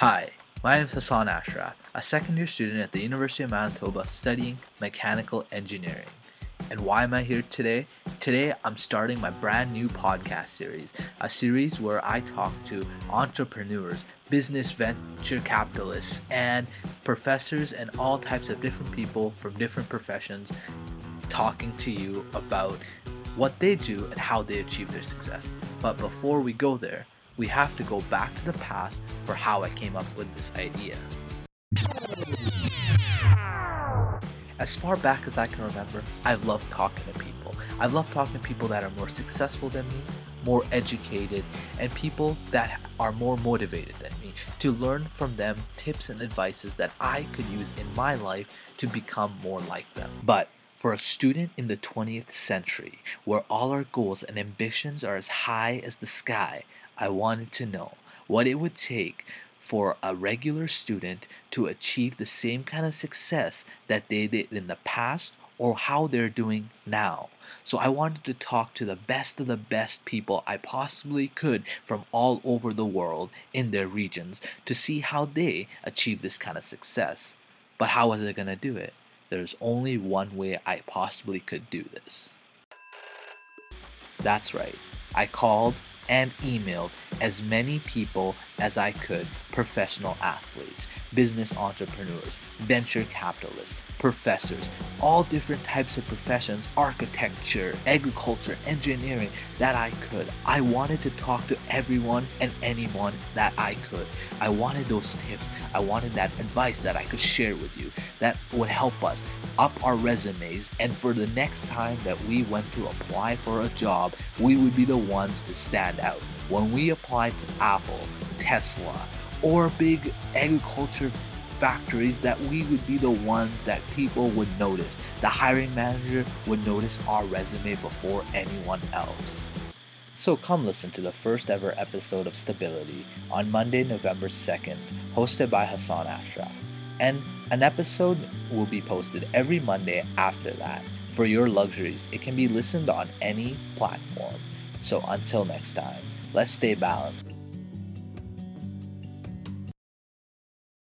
Hi, my name is Hassan Ashraf, a second year student at the University of Manitoba studying mechanical engineering. And why am I here today? Today I'm starting my brand new podcast series, a series where I talk to entrepreneurs, business venture capitalists, and professors and all types of different people from different professions talking to you about what they do and how they achieve their success. But before we go there, we have to go back to the past for how I came up with this idea. As far back as I can remember, I've loved talking to people. I've loved talking to people that are more successful than me, more educated, and people that are more motivated than me to learn from them tips and advices that I could use in my life to become more like them. But for a student in the 20th century, where all our goals and ambitions are as high as the sky, I wanted to know what it would take for a regular student to achieve the same kind of success that they did in the past or how they're doing now. So I wanted to talk to the best of the best people I possibly could from all over the world in their regions to see how they achieve this kind of success. But how was I going to do it? There's only one way I possibly could do this. That's right. I called and emailed as many people as I could professional athletes, business entrepreneurs, venture capitalists, professors, all different types of professions, architecture, agriculture, engineering that I could. I wanted to talk to everyone and anyone that I could. I wanted those tips. I wanted that advice that I could share with you that would help us up our resumes and for the next time that we went to apply for a job, we would be the ones to stand out. When we applied to Apple, Tesla, or big agriculture factories that we would be the ones that people would notice. The hiring manager would notice our resume before anyone else. So come listen to the first ever episode of Stability on Monday, November 2nd, hosted by Hassan Ashraf. And an episode will be posted every Monday after that. For your luxuries, it can be listened on any platform. So until next time, let's stay balanced.